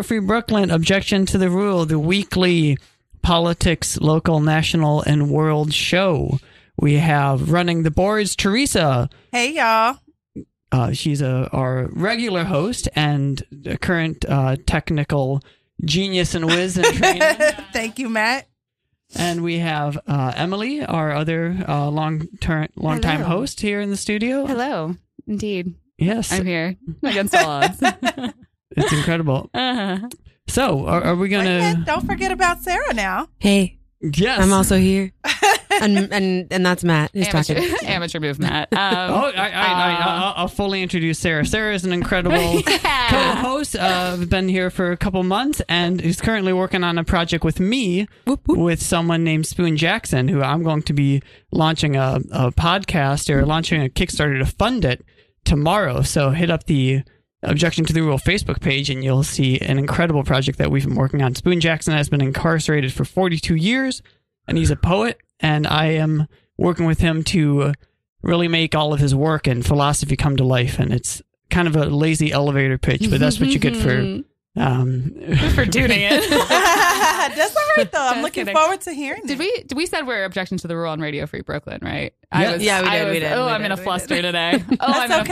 Radio Free Brooklyn. Objection to the Rule, the weekly politics, local, national, and world show. We have running the boards Teresa. Hey, y'all. Uh, she's a, our regular host and a current uh, technical genius and whiz and trainer. Thank you, Matt. and we have uh, Emily, our other uh, long term, long time host here in the studio. Hello. Indeed. Yes, I'm here against all odds. it's incredible. uh-huh. So, are, are we gonna? don't forget about Sarah now. Hey, Yes, I'm also here, and and and that's Matt who's Amateur, talking. amateur move, Matt. Um, Oh, I, I, I, uh, I'll, I'll fully introduce Sarah. Sarah is an incredible co-host. Uh, been here for a couple months and is currently working on a project with me Whoop, whoop. with someone named Spoon Jackson, who I'm going to be launching a, a podcast or launching a Kickstarter to fund it tomorrow. So hit up the Objection to the Rule Facebook page and you'll see an incredible project that we've been working on. Spoon Jackson has been incarcerated for 42 years and he's a poet. And I am working with him to really make all of his work and philosophy come to life. And it's kind of a lazy elevator pitch, but that's what you get for. Um, for doing it. That's all right, though. I'm Just looking kidding. forward to hearing Did it. we? Did we said we're objection to the rule on Radio Free Brooklyn, right? Yeah. Yeah, we I did, we did, Oh, we I'm did, in a fluster did. today. Oh, I'm in a okay.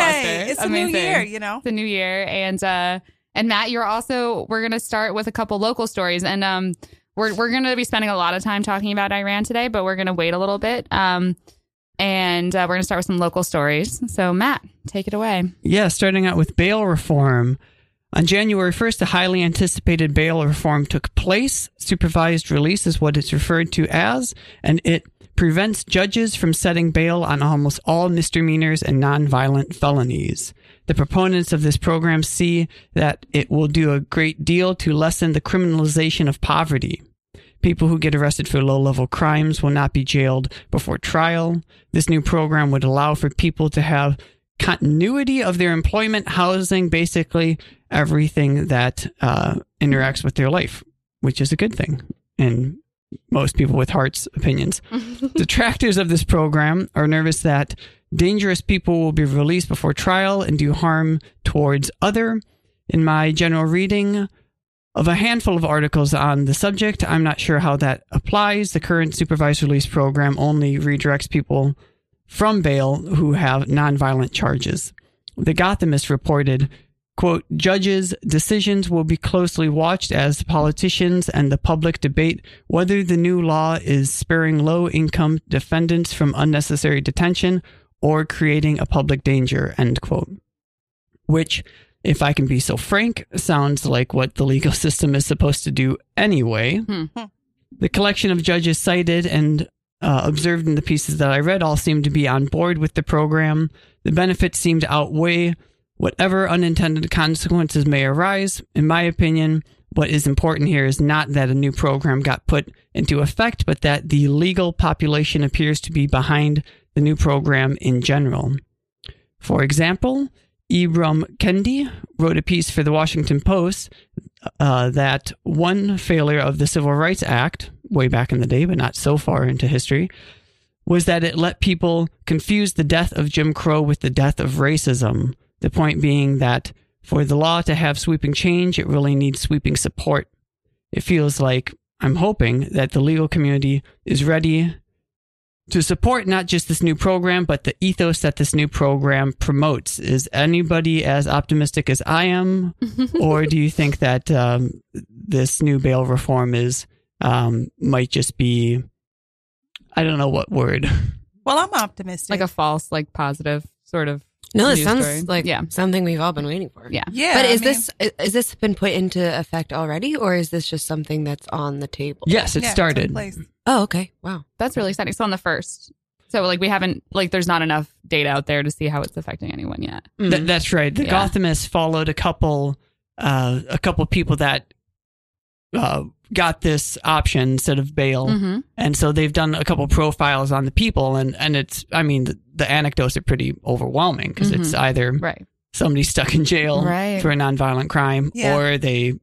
fluster. It's a new year, you know. It's a new year, and uh, and Matt, you're also. We're gonna start with a couple local stories, and um, we're we're gonna be spending a lot of time talking about Iran today, but we're gonna wait a little bit. Um, and uh, we're gonna start with some local stories. So Matt, take it away. Yeah, starting out with bail reform. On January 1st, a highly anticipated bail reform took place. Supervised release is what it's referred to as, and it prevents judges from setting bail on almost all misdemeanors and nonviolent felonies. The proponents of this program see that it will do a great deal to lessen the criminalization of poverty. People who get arrested for low level crimes will not be jailed before trial. This new program would allow for people to have continuity of their employment, housing, basically everything that uh, interacts with their life, which is a good thing in most people with hearts opinions. Detractors of this program are nervous that dangerous people will be released before trial and do harm towards other. In my general reading of a handful of articles on the subject, I'm not sure how that applies. The current supervised release program only redirects people from bail who have nonviolent charges. The Gothamist reported, quote, judges' decisions will be closely watched as politicians and the public debate whether the new law is sparing low income defendants from unnecessary detention or creating a public danger, end quote. Which, if I can be so frank, sounds like what the legal system is supposed to do anyway. Hmm. The collection of judges cited and uh, observed in the pieces that I read all seem to be on board with the program. The benefits seem to outweigh whatever unintended consequences may arise. In my opinion, what is important here is not that a new program got put into effect, but that the legal population appears to be behind the new program in general. For example, Ibram Kendi wrote a piece for the Washington Post uh, that one failure of the Civil Rights Act, way back in the day, but not so far into history, was that it let people confuse the death of Jim Crow with the death of racism. The point being that for the law to have sweeping change, it really needs sweeping support. It feels like I'm hoping that the legal community is ready to support not just this new program, but the ethos that this new program promotes. Is anybody as optimistic as I am, or do you think that um, this new bail reform is um, might just be, I don't know what word. Well, I'm optimistic. Like a false, like positive sort of. No, it sounds story. like yeah, something we've all been waiting for. yeah. yeah. but I is mean, this is this been put into effect already, or is this just something that's on the table? Yes, it yeah, started. place. Oh, okay. Wow. That's really exciting. So on the first, so like we haven't like there's not enough data out there to see how it's affecting anyone yet. Mm. Th- that's right. The Yeah. Gothamists followed a couple, uh, a couple people that uh, got this option instead of bail, Mm-hmm. and so they've done a couple profiles on the people, and and it's, I mean, the, the anecdotes are pretty overwhelming because it's either Right. somebody stuck in jail Right. for a nonviolent crime, Yeah. or they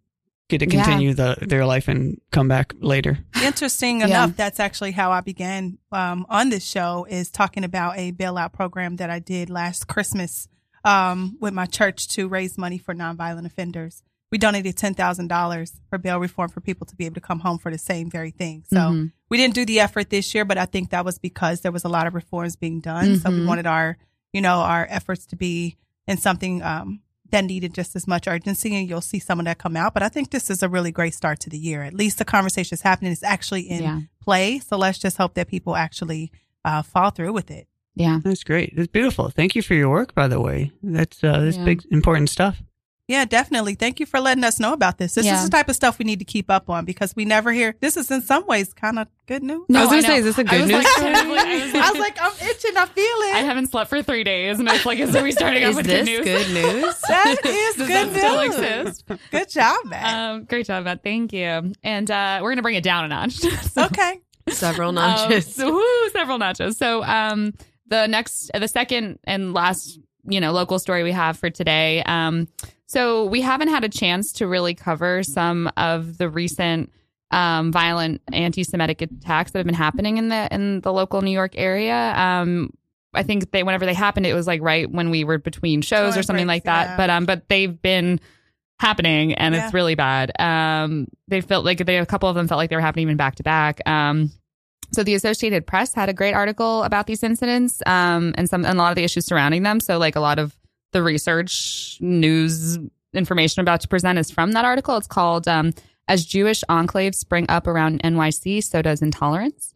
get to Yeah. continue the, their life and come back later. Interesting Yeah. enough, that's actually how I began um, on this show is talking about a bailout program that I did last Christmas um, with my church to raise money for nonviolent offenders. We donated ten thousand dollars for bail reform for people to be able to come home for the same very thing. So Mhm. we didn't do the effort this year, but I think that was because there was a lot of reforms being done. So we Mhm. wanted our, you know, our efforts to be in something um, that needed just as much urgency, and you'll see some of that come out. But I think this is a really great start to the year. At least the conversation is happening. It's actually in Yeah. play. So let's just hope that people actually uh, fall through with it. Yeah. That's great. It's beautiful. Thank you for your work, by the way. That's uh, that's Yeah. big important stuff. Yeah, definitely. Thank you for letting us know about this. This Yeah. is the type of stuff we need to keep up on because we never hear. This is in some ways kind of good news. No, I was gonna say, is this a I good was news like- story? I was like- I was like, I'm itching. I feel it. I haven't slept for three days, and it's like, is are we starting off with this good news? good news? that is Does good that still news. exist? Good job, Matt. Um, great job, Matt. Thank you. And uh, we're gonna bring it down a notch. So- okay. Several Um, notches. so, woo, several notches. So, um, the next, the second and last, you know, local story we have for today. Um, so we haven't had a chance to really cover some of the recent um, violent anti-Semitic attacks that have been happening in the in the local New York area. Um, I think they whenever they happened, it was like right when we were between shows or something like that. yeah. But um, but they've been happening and Yeah. it's really bad. Um, they felt like they a couple of them felt like they were happening even back to back. Um, so the Associated Press had a great article about these incidents um, and some and a lot of the issues surrounding them. So like a lot of the research news information about to present is from that article. It's called um, "As Jewish Enclaves Spring Up Around NYC, So Does Intolerance."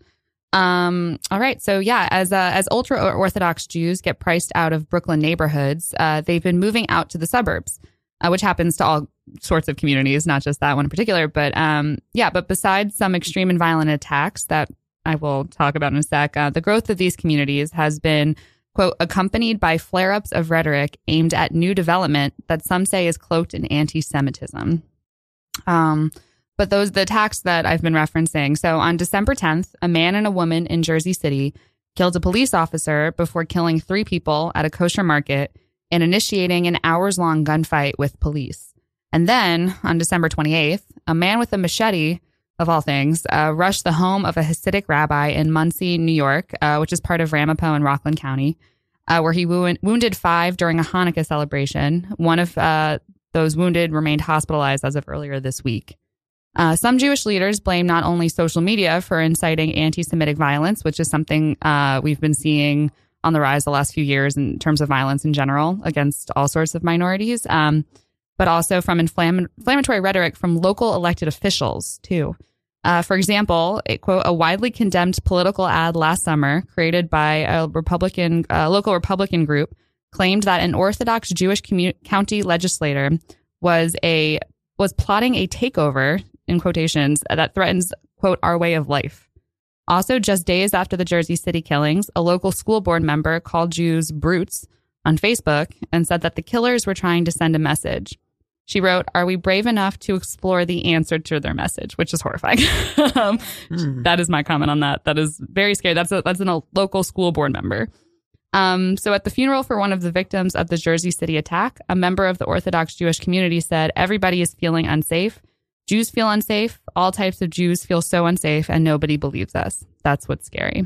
Um, all right, so yeah, as uh, as ultra orthodox Jews get priced out of Brooklyn neighborhoods, uh, they've been moving out to the suburbs, uh, which happens to all sorts of communities, not just that one in particular. But um, yeah, but besides some extreme and violent attacks that I will talk about in a sec, uh, the growth of these communities has been quote accompanied by flare-ups of rhetoric aimed at new development that some say is cloaked in anti-Semitism. Um, but those the attacks that I've been referencing. So on December 10th, a man and a woman in Jersey City killed a police officer before killing three people at a kosher market and initiating an hours long gunfight with police. And then on December 28th, a man with a machete, of all things, uh, rushed the home of a Hasidic rabbi in Monsey, New York, uh, which is part of Ramapo in Rockland County, uh, where he wo- wounded five during a Hanukkah celebration. One of uh, those wounded remained hospitalized as of earlier this week. Uh, some Jewish leaders blame not only social media for inciting anti Semitic violence, which is something uh, we've been seeing on the rise the last few years in terms of violence in general against all sorts of minorities, um, but also from inflam- inflammatory rhetoric from local elected officials, too. Uh, for example, a quote, a widely condemned political ad last summer created by a Republican, uh, local Republican group claimed that an Orthodox Jewish commu- county legislator was a was plotting a takeover in quotations that threatens quote our way of life. Also, just days after the Jersey City killings, a local school board member called Jews brutes on Facebook and said that the killers were trying to send a message. She wrote, Are we brave enough to explore the answer to their message? Which is horrifying. um, Hmm. that is my comment on that. That is very scary. That's a, that's a local school board member. Um, so at the funeral for one of the victims of the Jersey City attack, a member of the Orthodox Jewish community said, Everybody is feeling unsafe. Jews feel unsafe. All types of Jews feel so unsafe, and nobody believes us. That's what's scary.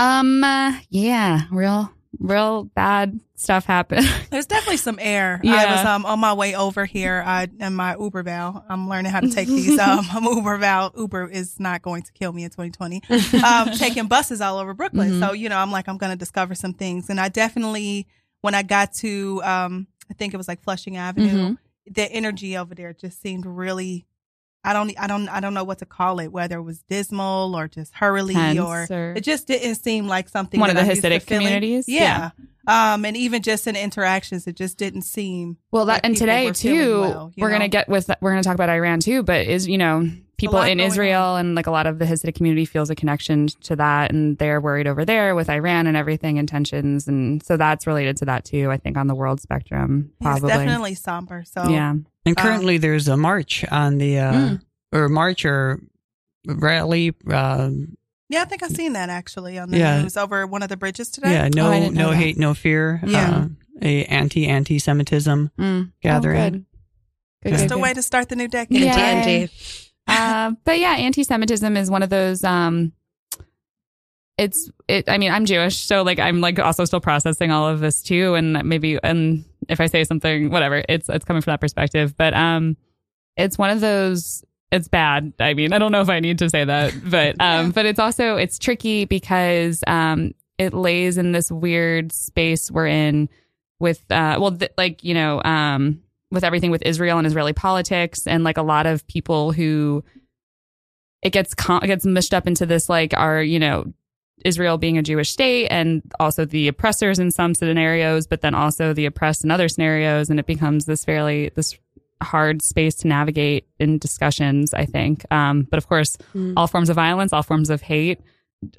Um, uh, yeah, real, real bad stuff happened. There's definitely some air. I Yeah. was um, on my way over here I, in my Uber Val. I'm learning how to take these. Um, I'm Uber Val. Uber is not going to kill me in 2020. Um, taking buses all over Brooklyn. Mhm. So, you know, I'm like, I'm going to discover some things. And I definitely, when I got to, um, I think it was like Flushing Avenue, Mhm. the energy over there just seemed really, I don't, I don't, I don't know what to call it, whether it was dismal or just hurriedly or, or- it just didn't seem like something One of the I'm used to Hasidic communities? Yeah. Um, and even just in interactions, it just didn't seem. Well, that like and today were too, well, we're know? gonna get with we're gonna talk about Iran too. But is you know people in going Israel and like a lot of the Hasidic community feels a connection to that, and they're worried over there with Iran and everything and tensions, and so that's related to that too. I think on the world spectrum, It's probably. definitely somber. So Yeah. And currently, there's a march on the uh, Mm. or march or rally. Um, yeah, I think I've seen that actually on the Yeah. news over one of the bridges today. yeah, Oh, no, I no that. hate, no fear. Yeah. Uh, a anti anti Semitism Mm. gathering. Oh, good. Good, Just good, a good. way to start the new decade. Yeah. TNT. Uh, but yeah, anti-Semitism is one of those. Um, it's it. I mean, I'm Jewish, so like I'm like also still processing all of this too, and maybe and if I say something, whatever, it's it's coming from that perspective. But um, it's one of those. It's bad. I mean, I don't know if I need to say that, but um, but it's also it's tricky because um, it lays in this weird space we're in with uh, well, th- like you know um, with everything with Israel and Israeli politics, and like a lot of people who it gets it gets mushed up into this like our you know Israel being a Jewish state and also the oppressors in some scenarios, but then also the oppressed in other scenarios, and it becomes this fairly this hard space to navigate in discussions. I think, um, but of course, Mm. all forms of violence, all forms of hate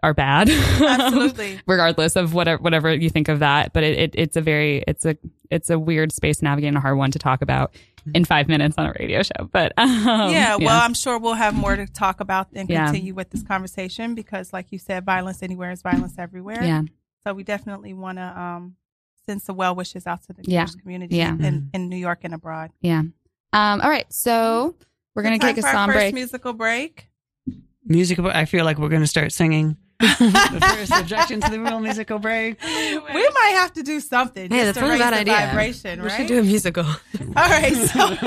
are bad. Absolutely. regardless of whatever whatever you think of that. But it, it it's a very it's a it's a weird space to navigate and a hard one to talk about in five minutes on a radio show. But um, yeah, well, I'm sure we'll have more to talk about and Yeah. continue with this conversation because, like you said, violence anywhere is violence everywhere. yeah. So we definitely want to um, send some well wishes out to the Yeah. Jewish community Yeah. in, in New York and abroad. Yeah. Um, all right. So we're going to take a song break. musical break. Musical. I feel like we're going to start singing. the first objection to the real musical break. We might have to do something. Yeah, just that's not a raise bad idea. Vibration, We should do a musical, All right, so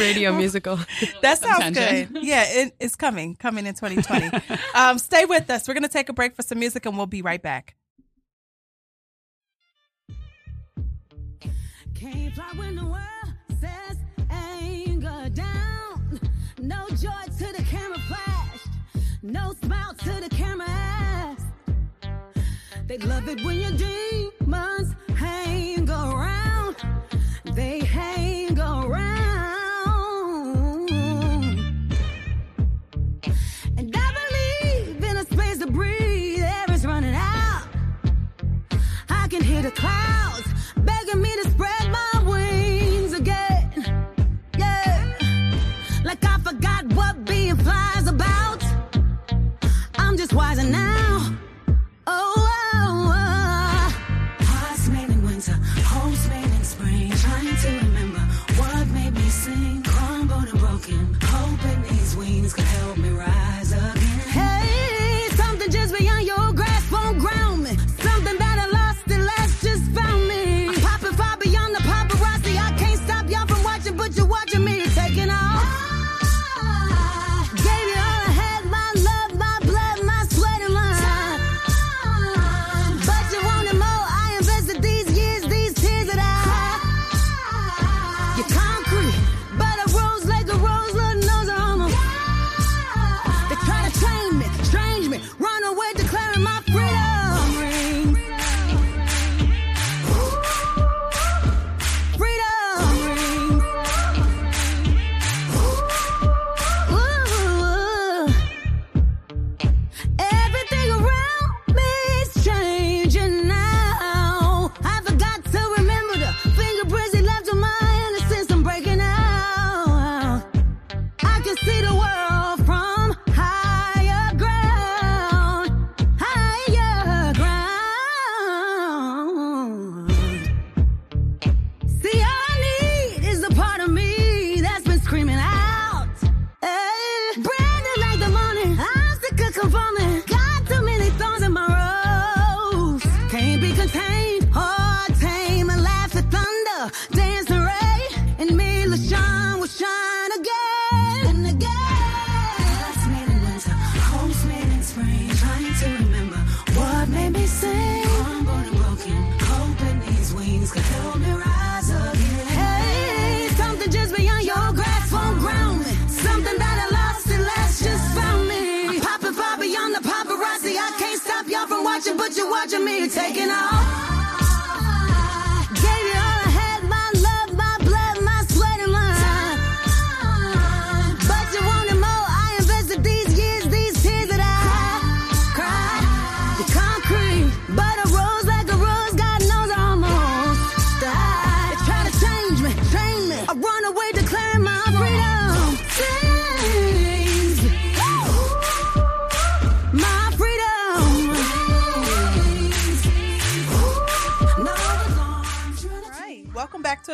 radio musical. that sounds tension. good. Yeah, it, it's coming, coming in 2020. um, stay with us. We're going to take a break for some music, and we'll be right back. Can't fly when the world says anger down. No joy No smile to the camera asked. They love it when your demons hang around. They hang around. And I believe in a space to breathe. Air is running out. I can hear the clouds I'm just wiser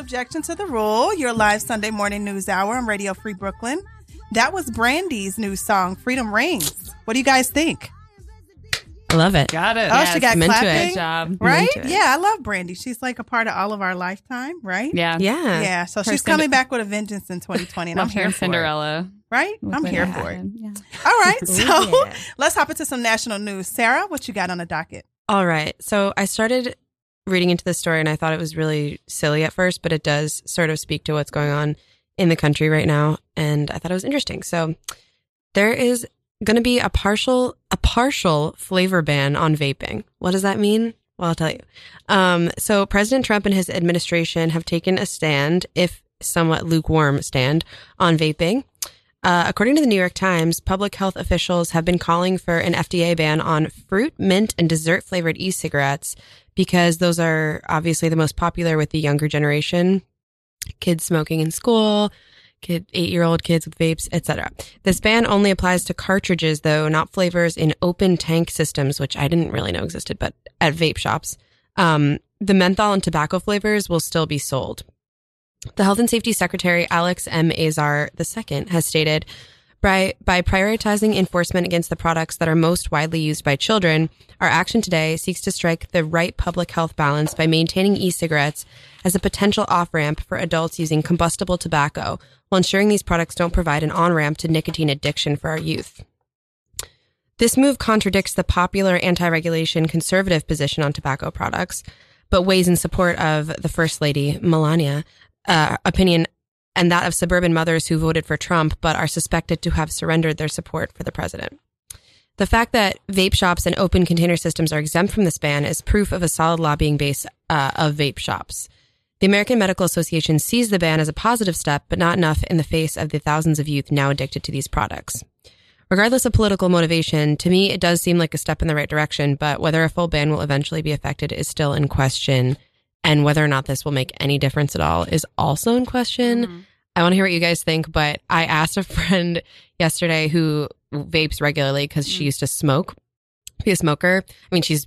Objection to the Rule, your live Sunday morning news hour on Radio Free Brooklyn. That was Brandy's new song, Freedom Rings. What do you guys think? I love it. Got it. Oh, Yes, she got I'm into it. clapping. Good job. Right? into it. Yeah, I love Brandy. She's like a part of all of our lifetime, right? Yeah. Yeah. Yeah, so Her she's Cinder- coming back with a vengeance in 2020, and I'm here for Cinderella. it. Right? I'm here for it. Yeah. All right, so yeah. let's hop into some national news. Sarah, what you got on the docket? All right. So I started reading into this story and I thought it was really silly at first, but it does sort of speak to what's going on in the country right now. And I thought it was interesting. So there is going to be a partial, a partial flavor ban on vaping. What does that mean? Well, I'll tell you. Um, so President Trump and his administration have taken a stand, if somewhat lukewarm stand, on vaping. Uh, according to the New York Times, public health officials have been calling for an FDA ban on fruit, mint, and dessert flavored e cigarettes because those are obviously the most popular with the younger generation. Kids smoking in school, kid eight year old kids with vapes, etc. This ban only applies to cartridges, though, not flavors in open tank systems, which I didn't really know existed, but at vape shops. Um, the menthol and tobacco flavors will still be sold. The Health and Safety Secretary Alex M. Azar II has stated, by, by prioritizing enforcement against the products that are most widely used by children, our action today seeks to strike the right public health balance by maintaining e-cigarettes as a potential off-ramp for adults using combustible tobacco, while ensuring these products don't provide an on-ramp to nicotine addiction for our youth. This move contradicts the popular anti-regulation conservative position on tobacco products, but weighs in support of the First Lady, Melania, uh, opinion and that of suburban mothers who voted for Trump but are suspected to have surrendered their support for the president. The fact that vape shops and open container systems are exempt from this ban is proof of a solid lobbying base uh, of vape shops. The American Medical Association sees the ban as a positive step, but not enough in the face of the thousands of youth now addicted to these products. Regardless of political motivation, to me, it does seem like a step in the right direction, but whether a full ban will eventually be effected is still in question. And whether or not this will make any difference at all is also in question. I want to hear what you guys think, but I asked a friend yesterday who vapes regularly because she used to smoke, be a smoker. I mean, she's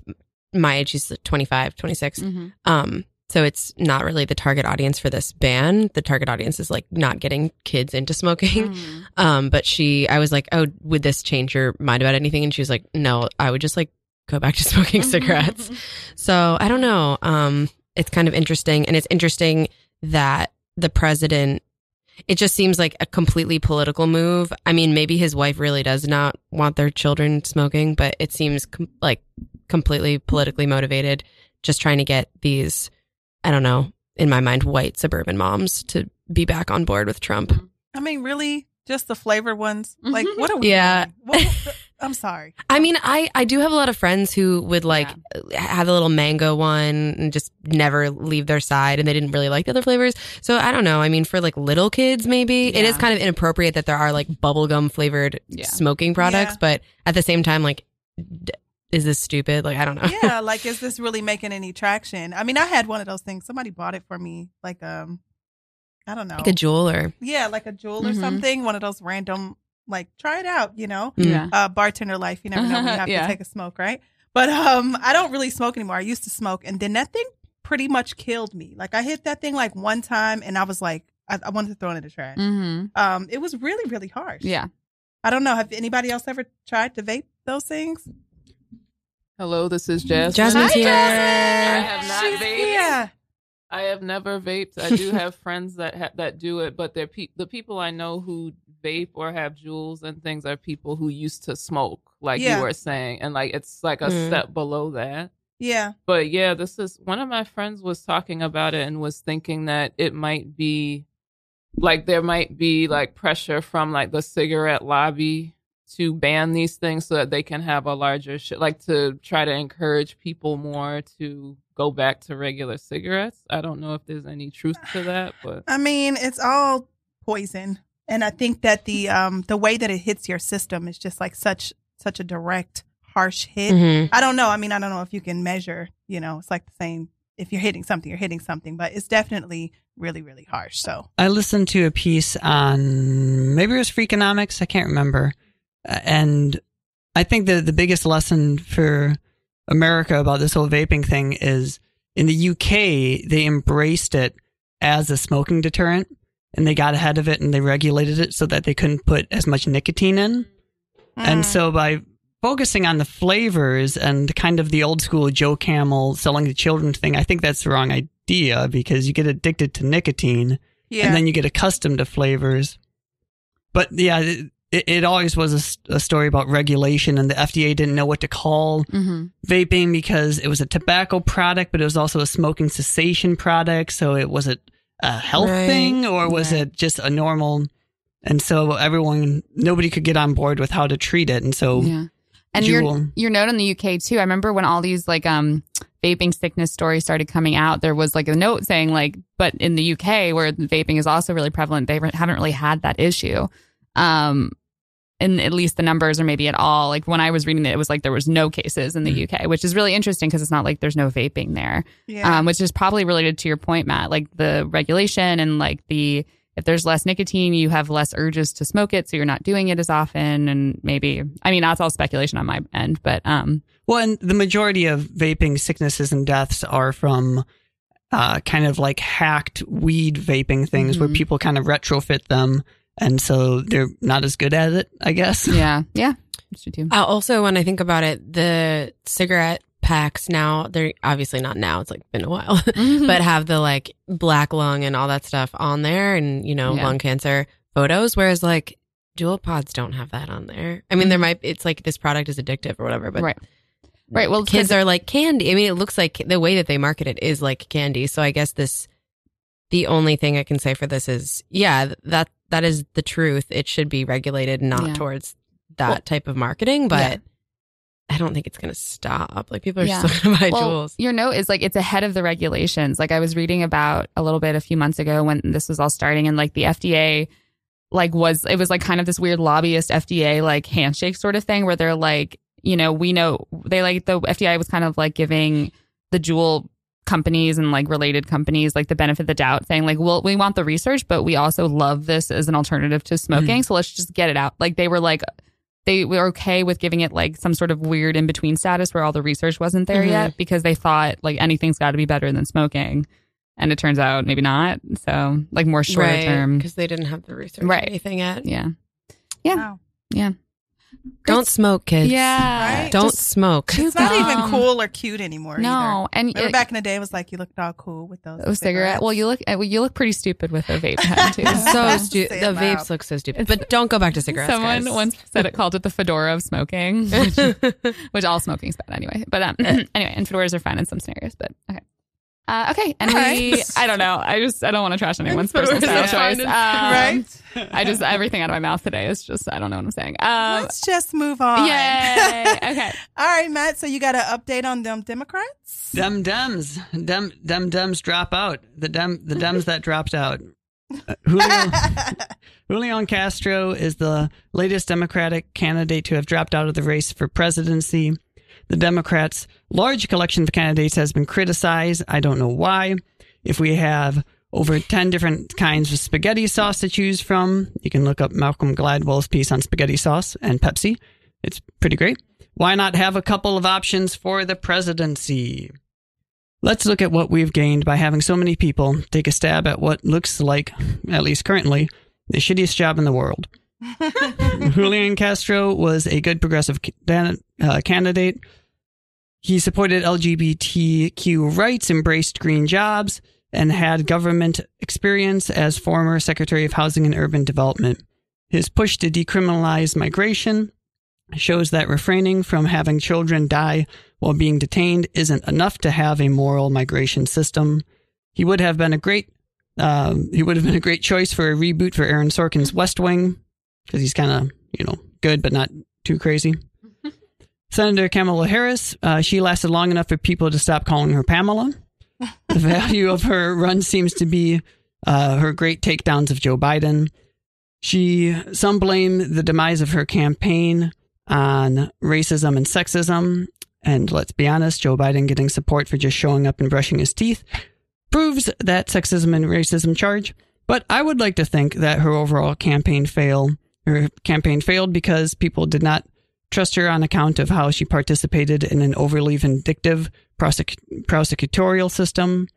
my age, she's 25, 26. Mhm. Um, so it's not really the target audience for this ban. The target audience is like not getting kids into smoking. Mhm. Um, but she, I was like, oh, would this change your mind about anything? And she was like, no, I would just like go back to smoking cigarettes. So I don't know. Um, it's kind of interesting. And it's interesting that the president, it just seems like a completely political move. I mean, maybe his wife really does not want their children smoking, but it seems com- like completely politically motivated, just trying to get these, I don't know, in my mind, white suburban moms to be back on board with Trump. I mean, really, just the flavored ones. Like, mm-hmm. what are we? Yeah. What- I'm sorry. I mean, I, I do have a lot of friends who would like have a little mango one and just never leave their side and they didn't really like the other flavors. So I don't know. I mean, for like little kids, maybe it is kind of inappropriate that there are like bubblegum flavored Yeah. smoking products, Yeah. but at the same time, like, d- is this stupid? Like, I don't know. Yeah, like, is this really making any traction? I mean, I had one of those things. Somebody bought it for me, like um, I don't know, like a Juul or yeah, like a Juul or Mhm. something. One of those random, like, try it out, you know. Mm. Yeah. uh, bartender life. You never know when you have Yeah. to take a smoke, right? But um, I don't really smoke anymore. I used to smoke, and then that thing pretty much killed me. Like I hit that thing like one time, and I was like, I, I wanted to throw it in the trash. hmm Um, it was really, really harsh. Yeah. I don't know. Have anybody else ever tried to vape those things? Hello, this is Jasmine. Jasmine's here. I have not She's vaped. here. I have never vaped. I do have friends that ha- that do it, but they're pe- the people I know who vape or have Juuls and things are people who used to smoke, like Yeah. you were saying, and like it's like a Mm. step below that. Yeah. But yeah, this is one of my friends was talking about it and was thinking that it might be like there might be like pressure from like the cigarette lobby to ban these things so that they can have a larger sh- like to try to encourage people more to go back to regular cigarettes. I don't know if there's any truth to that, but I mean, it's all poison, and I think that the um the way that it hits your system is just like such such a direct, harsh hit. Mhm. I don't know. I mean, I don't know if you can measure. You know, it's like the same. If you're hitting something, you're hitting something, but it's definitely really, really harsh. So I listened to a piece on maybe it was Freakonomics, I can't remember. Uh, and I think the the biggest lesson for America about this whole vaping thing is in the UK they embraced it as a smoking deterrent and they got ahead of it and they regulated it so that they couldn't put as much nicotine in. And Mm. so by focusing on the flavors and kind of the old school Joe Camel selling to children thing, I think that's the wrong idea because you get addicted to nicotine Yeah. and then you get accustomed to flavors. But yeah, it, it always was a story about regulation, and the FDA didn't know what to call hmm vaping because it was a tobacco product, but it was also a smoking cessation product. So it was it a health Right. thing or was Right. it just a normal? And so everyone, nobody could get on board with how to treat it. And so Yeah. And your Jewel. your note in the UK too. I remember when all these like um vaping sickness stories started coming out, there was like a note saying like, but in the UK where vaping is also really prevalent, they haven't really had that issue. Um, and at least the numbers or maybe at all. Like when I was reading it, it was like there was no cases in the UK, which is really interesting because it's not like there's no vaping there yeah. um, which is probably related to your point, Matt. Like the regulation and like the if there's less nicotine, you have less urges to smoke it, so you're not doing it as often. And maybe I mean that's all speculation on my end, but um, Well, and the majority of vaping sicknesses and deaths are from uh, kind of like hacked weed vaping things where Mhm. people kind of retrofit them. And so they're not as good at it, I guess. yeah, yeah, that's. Uh, also, when I think about it, the cigarette packs now, they're obviously not now, it's like been a while, Mm-hmm. but have the like black lung and all that stuff on there and, you know, Yeah. lung cancer photos. Whereas like Juul pods don't have that on there. I mean, there might, it's like this product is addictive or whatever, but Right. Right. Well, kids are like candy. I mean, it looks like the way that they market it is like candy. So I guess this, the only thing I can say for this is, yeah, that that is the truth. It should be regulated, not Yeah. towards that Well, type of marketing. But yeah. I don't think it's going to stop. Like people are Yeah. still going to buy well, Juuls. Your note is like it's ahead of the regulations. Like I was reading about a little bit a few months ago when this was all starting, and like the FDA, like was it was like kind of this weird lobbyist FDA like handshake sort of thing where they're like, you know, we know they like the FDA was kind of like giving the Juul companies and like related companies like the benefit of the doubt saying like well we want the research but we also love this as an alternative to smoking so let's just get it out like they were like they were okay with giving it like some sort of weird in between status where all the research wasn't there Mhm. yet because they thought like anything's got to be better than smoking. And it turns out maybe not. So, like more shorter term. Because they didn't have the research Right. or anything yet. Yeah. Yeah. Wow. Don't smoke, kids. Yeah. Right? Don't Just- smoke. It's not even cool or cute anymore. No. either. And Remember it- back in the day, it was like you looked all cool with those a cigarette. Well, you look uh, well, you look pretty stupid with a vape pen too. so Say stupid. it The loud. vapes look so stupid. But don't go back to cigarettes. Someone guys. once said it called it the fedora of smoking, which, which all smoking's bad anyway. But um, anyway, and fedoras are fun in some scenarios. But okay, uh, okay, and we, I don't know. I just I don't want to trash anyone's personal style choice. Um, right? I just everything out of my mouth today is just I don't know what I'm saying. Um, Let's just move on. yay. Okay. all right, Matt. So you got an update on them Democrats? Dem Dems, Dem Dem Dems drop out. The Dem the Dems that dropped out. Uh, Julio, Julian Castro is the latest Democratic candidate to have dropped out of the race for presidency. The Democrats' large collection of candidates has been criticized. I don't know why. If we have over 10 different kinds of spaghetti sauce to choose from, you can look up Malcolm Gladwell's piece on spaghetti sauce and Pepsi. It's pretty great. Why not have a couple of options for the presidency? Let's look at what we've gained by having so many people take a stab at what looks like, at least currently, the shittiest job in the world. Julian Castro was a good progressive can- uh, candidate. He supported LGBTQ rights, embraced green jobs, and had government experience as former Secretary of Housing and Urban Development. His push to decriminalize migration shows that refraining from having children die while being detained isn't enough to have a moral migration system. He would have been a great um, he would have been a great choice for a reboot for Aaron Sorkin's West Wing because he's kind of you know good but not too crazy. Senator Kamala Harris, uh, she lasted long enough for people to stop calling her Pamela. The value of her run seems to be uh, her great takedowns of Joe Biden. She some blame the demise of her campaign on racism and sexism. And let's be honest, Joe Biden getting support for just showing up and brushing his teeth proves that sexism and racism charge. But I would like to think that her overall campaign fail her campaign failed because people did not trust her on account of how she participated in an overly vindictive prosec- prosecutorial system.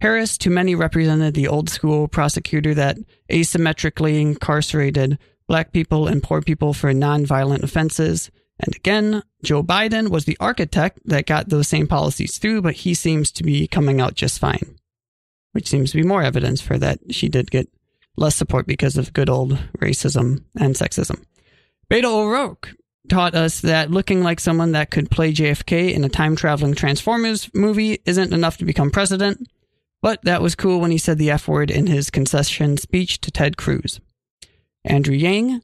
Harris, to many, represented the old school prosecutor that asymmetrically incarcerated black people and poor people for nonviolent offenses And again, Joe Biden was the architect that got those same policies through, but he seems to be coming out just fine, which seems to be more evidence for that she did get less support because of good old racism and sexism. Beto O'Rourke taught us that looking like someone that could play JFK in a time traveling Transformers movie isn't enough to become president, but that was cool when he said the F word in his concession speech to Ted Cruz. Andrew Yang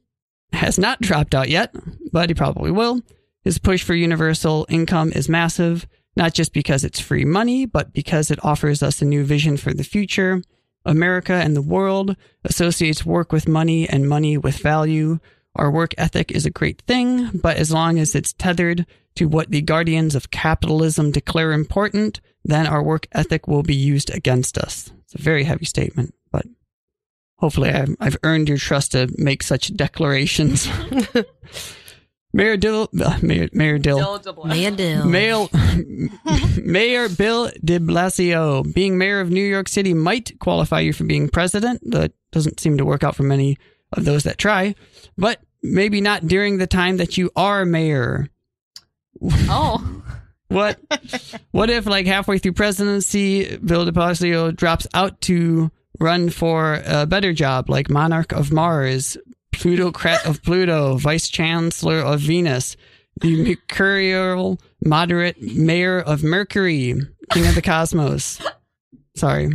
has not dropped out yet, but he probably will. His push for universal income is massive, not just because it's free money, but because it offers us a new vision for the future. America and the world associates work with money and money with value. Our work ethic is a great thing, but as long as it's tethered to what the guardians of capitalism declare important, then our work ethic will be used against us. It's a very heavy statement, but hopefully I've, I've earned your trust to make such declarations. Mayor Dill, uh, Mayor, Mayor Dill, Maya Dill. Mayor, mayor Bill de Blasio, being mayor of New York City might qualify you for being president. That doesn't seem to work out for many of those that try, but maybe not during the time that you are mayor. Oh, What what if like halfway through presidency, Bill de Blasio drops out to run for a better job, like monarch of Mars, plutocrat of Pluto, vice chancellor of Venus, the mercurial moderate mayor of Mercury, king of the cosmos. Sorry.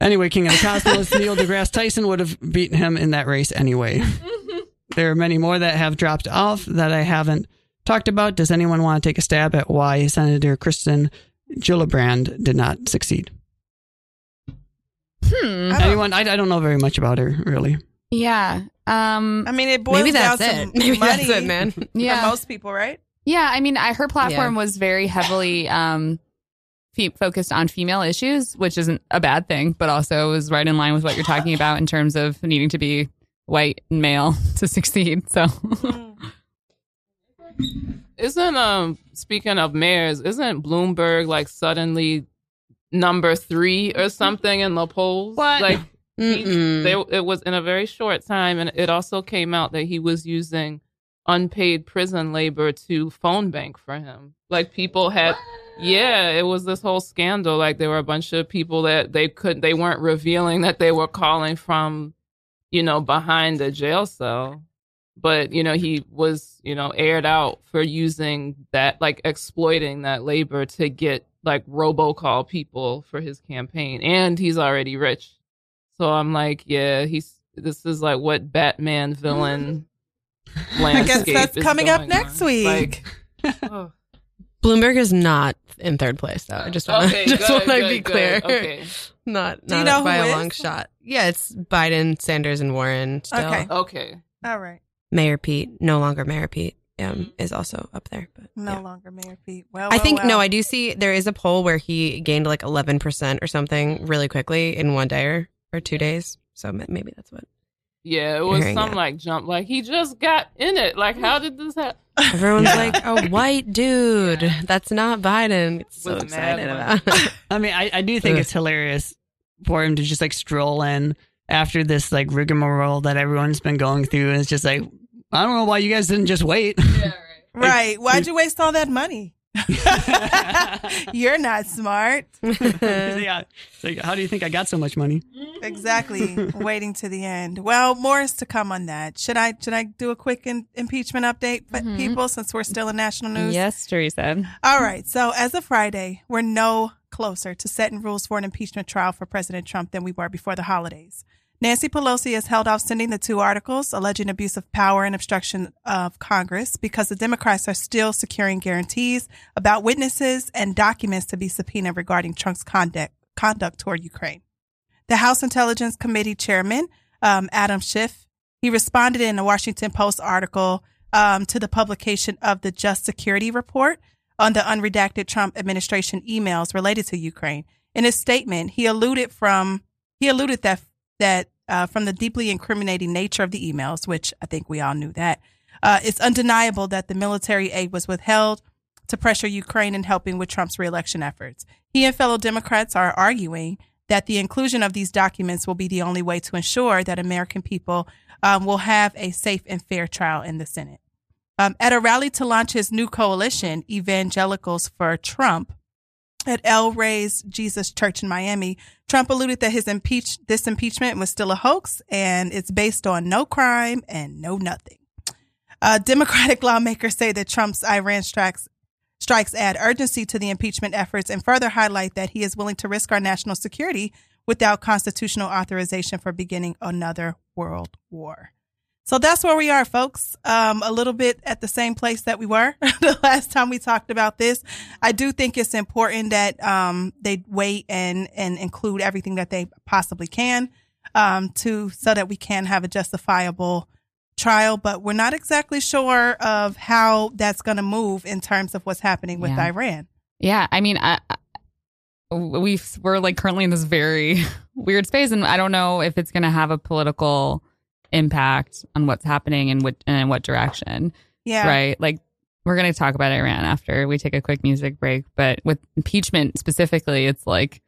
Anyway, king of the cosmos, Neil deGrasse Tyson would have beaten him in that race anyway. there are many more that have dropped off that I haven't talked about. Does anyone want to take a stab at why Senator Kirsten Gillibrand did not succeed? hmm. I don't- Anyone? I, I don't know very much about her, really. Yeah. Um. I mean, it boils Maybe down that's to. Maybe money that's it, man. Yeah. for most people, right? Yeah, I mean, I, her platform was very heavily um, fe- focused on female issues, which isn't a bad thing, but also was right in line with what you're talking about in terms of needing to be white and male to succeed. So, Isn't um speaking of mayors, isn't Bloomberg like suddenly number three or something in the polls? What? Like he, they, it was in a very short time, and it also came out that he was using unpaid prison labor to phone bank for him. Like people had, yeah, it was this whole scandal. Like there were a bunch of people that they couldn't they weren't revealing that they were calling from, you know, behind the jail cell. But you know he was, you know, aired out for using that, like exploiting that labor to get like robocall people for his campaign, and he's already rich. So I'm like, yeah, he's this is like what Batman villain I guess that's is coming up next on. week. Like, oh, Bloomberg is not in third place, though. I just want okay, to just want to be good. clear. Okay, Not Do you not know by who a is? long shot. Yeah, it's Biden, Sanders, and Warren. Still. Okay. okay. All right. Mayor Pete, no longer Mayor Pete, um, is also up there. But No yeah. longer Mayor Pete. Well, I well, think well. no, I do see there is a poll where he gained like eleven percent or something really quickly in one day or, or two days. So maybe that's what Yeah, it was hearing some it. like jump. Like he just got in it. Like how did this happen? everyone's like. A white dude. That's not Biden. It's so excited about. it. I mean, I, I do think it's hilarious for him to just like stroll in after this like rigmarole that everyone's been going through. And it's just like, I don't know why you guys didn't just wait. Right. Why'd you waste all that money? You're not smart. yeah. Like, how do you think I got so much money? Exactly. Waiting to the end. Well, more is to come on that. Should I should I do a quick in, impeachment update, for Mhm. people, since we're still in national news? yes, Teresa. All right. So as of Friday, we're no closer to setting rules for an impeachment trial for President Trump than we were before the holidays. Nancy Pelosi has held off sending the two articles alleging abuse of power and obstruction of Congress because the Democrats are still securing guarantees about witnesses and documents to be subpoenaed regarding Trump's conduct, conduct toward Ukraine. The House Intelligence Committee chairman, um, Adam Schiff, he responded in a Washington Post article um, to the publication of the Just Security Report on the unredacted Trump administration emails related to Ukraine. In his statement, he alluded from he alluded that that uh, from the deeply incriminating nature of the emails, which I think we all knew that, uh, it's undeniable that the military aid was withheld to pressure Ukraine in helping with Trump's reelection efforts. He and fellow Democrats are arguing that the inclusion of these documents will be the only way to ensure that American people um, will have a safe and fair trial in the Senate. Um, at a rally to launch his new coalition, Evangelicals for Trump, at El Rey's Jesus Church in Miami, Trump alluded that his impeach this impeachment was still a hoax and it's based on no crime and no nothing. Uh, Democratic lawmakers say that Trump's Iran strikes strikes add urgency to the impeachment efforts and further highlight that he is willing to risk our national security without constitutional authorization for beginning another world war. So that's where we are, folks. Um, a little bit at the same place that we were the last time we talked about this. I do think it's important that um, they wait and and include everything that they possibly can um, to so that we can have a justifiable trial. But we're not exactly sure of how that's going to move in terms of what's happening with Yeah. Iran. Yeah, I mean, I, I- we we're like currently in this very weird space, and I don't know if it's going to have a political impact on what's happening and what and in what direction. Yeah, Right? Like we're going to talk about Iran after we take a quick music break, but with impeachment specifically, it's like,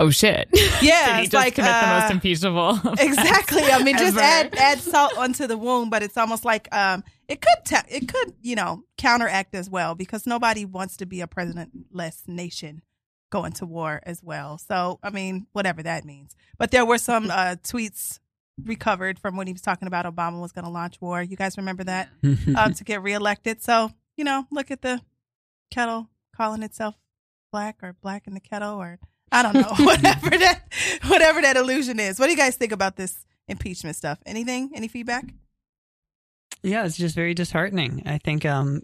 oh shit, Yeah, it's like, commit the uh, most impeachable? exactly. I mean, just add add salt onto the wound, but it's almost like um, it could ta- it could you know counteract as well because nobody wants to be a presidentless nation going to war as well. So I mean, whatever that means. But there were some uh, tweets recovered from when he was talking about Obama was going to launch war. You guys remember that um, to get reelected? So you know, look at the kettle calling itself black or black in the kettle or I don't know whatever that whatever that illusion is. What do you guys think about this impeachment stuff? Anything? Any feedback? Yeah, it's just very disheartening. I think um,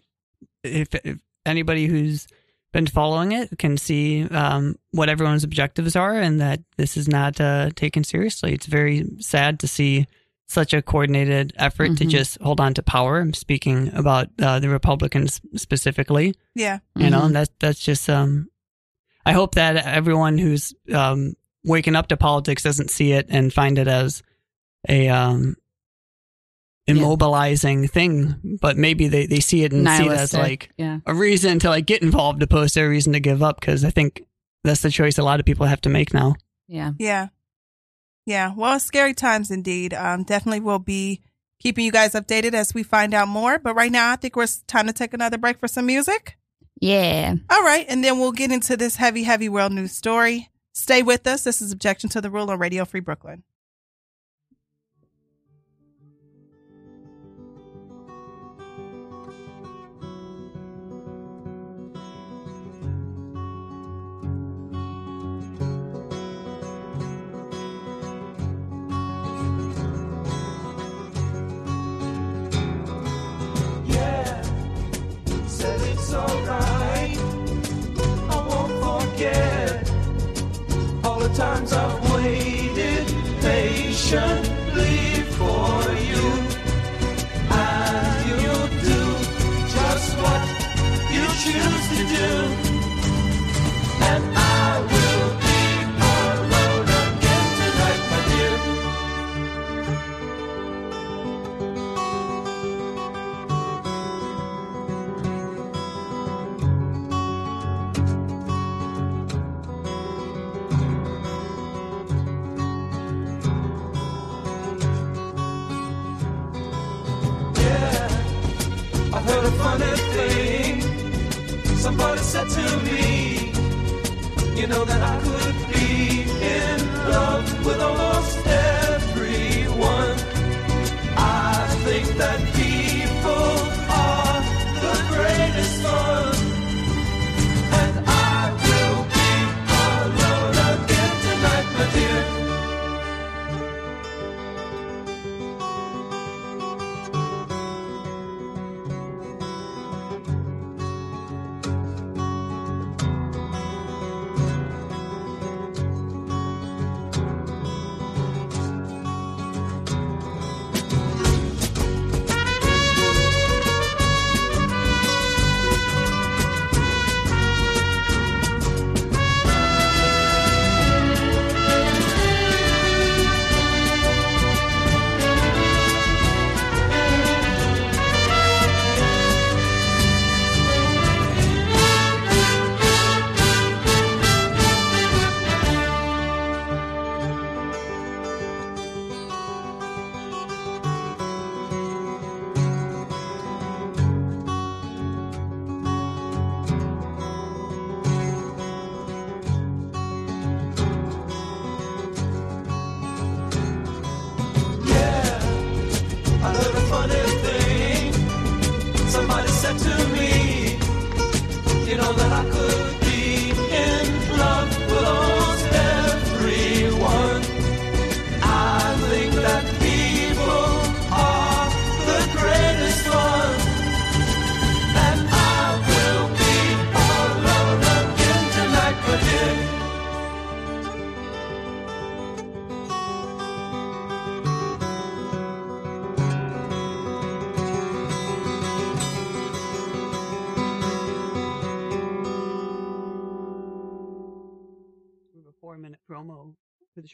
if, if anybody who's been following it can see um, what everyone's objectives are and that this is not uh, taken seriously. It's very sad to see such a coordinated effort to Mhm. just hold on to power. I'm speaking about uh, the Republicans specifically. Yeah, You know, Mhm. and that's that's just um. I hope that everyone who's um waking up to politics doesn't see it and find it as a um immobilizing thing, but maybe they, they see it and see it as like yeah. a reason to like get involved opposed to a reason to give up because I think that's the choice a lot of people have to make now. Yeah. yeah, yeah. Well, scary times indeed. Um, definitely will be keeping you guys updated as we find out more. But right now, I think we're time to take another break for some music. Yeah. All right, and then we'll get into this heavy, heavy world news story. Stay with us. This is Objection to the Rule on Radio Free Brooklyn.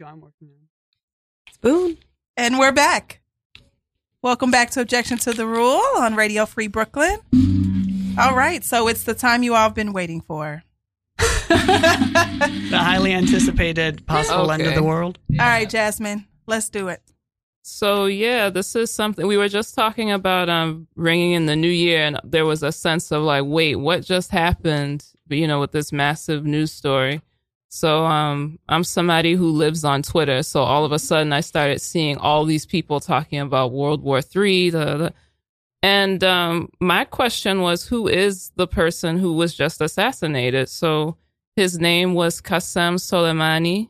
Show I'm working on. Spoon. And we're back. Welcome back to Objection to the Rule on Radio Free Brooklyn. All right, so it's the time you all have been waiting for. The highly anticipated possible end of the world. All right, Jasmine, let's do it. So yeah, this is something we were just talking about um ringing in the new year and there was a sense of like wait, what just happened, you know, with this massive news story. So um I'm somebody who lives on Twitter, so all of a sudden I started seeing all these people talking about World War 3 the, the and um my question was who is the person who was just assassinated? So his name was Qasem Soleimani.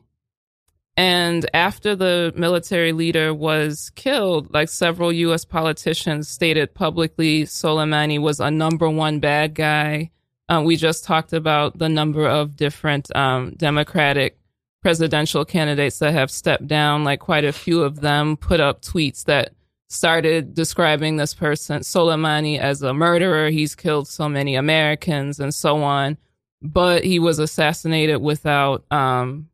And after the military leader was killed, like several U.S. politicians stated publicly, Soleimani was a number one bad guy. Uh, we just talked about the number of different um, Democratic presidential candidates that have stepped down. Like quite a few of them put up tweets that started describing this person, Soleimani, as a murderer. He's killed so many Americans and so on. But he was assassinated without um,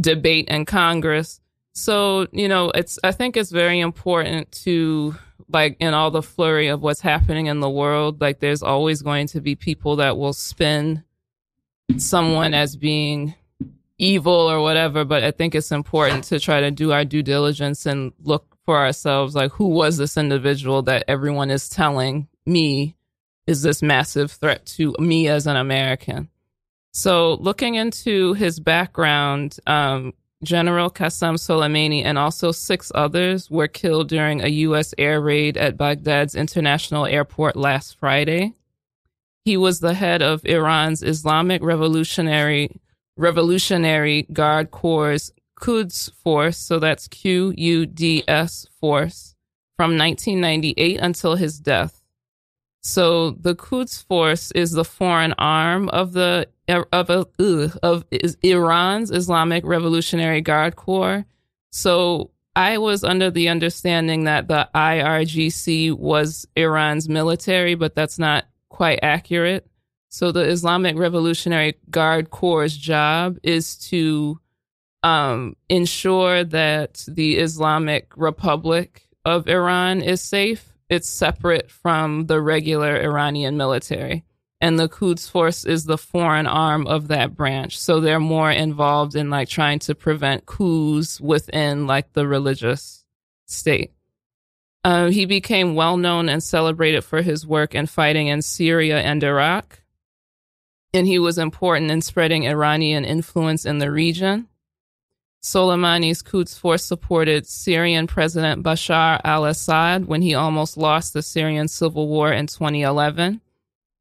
debate in Congress. So, you know, it's I think it's very important to like in all the flurry of what's happening in the world, like there's always going to be people that will spin someone as being evil or whatever, but I think it's important to try to do our due diligence and look for ourselves like who was this individual that everyone is telling me is this massive threat to me as an American. So, looking into his background, um, General Qasem Soleimani and also six others were killed during a U.S. air raid at Baghdad's international airport last Friday. He was the head of Iran's Islamic Revolutionary Revolutionary Guard Corps Quds Force, so that's Q U D S Force, from 1998 until his death. So the Quds Force is the foreign arm of the of a, ugh, of is Iran's Islamic Revolutionary Guard Corps. So I was under the understanding that the IRGC was Iran's military, but that's not quite accurate. So the Islamic Revolutionary Guard Corps' job is to um, ensure that the Islamic Republic of Iran is safe. It's separate from the regular Iranian military. And the Quds Force is the foreign arm of that branch. So they're more involved in like trying to prevent coups within like the religious state. Uh, he became well known and celebrated for his work in fighting in Syria and Iraq. And he was important in spreading Iranian influence in the region. Soleimani's Quds Force supported Syrian President Bashar al Assad when he almost lost the Syrian civil war in 2011.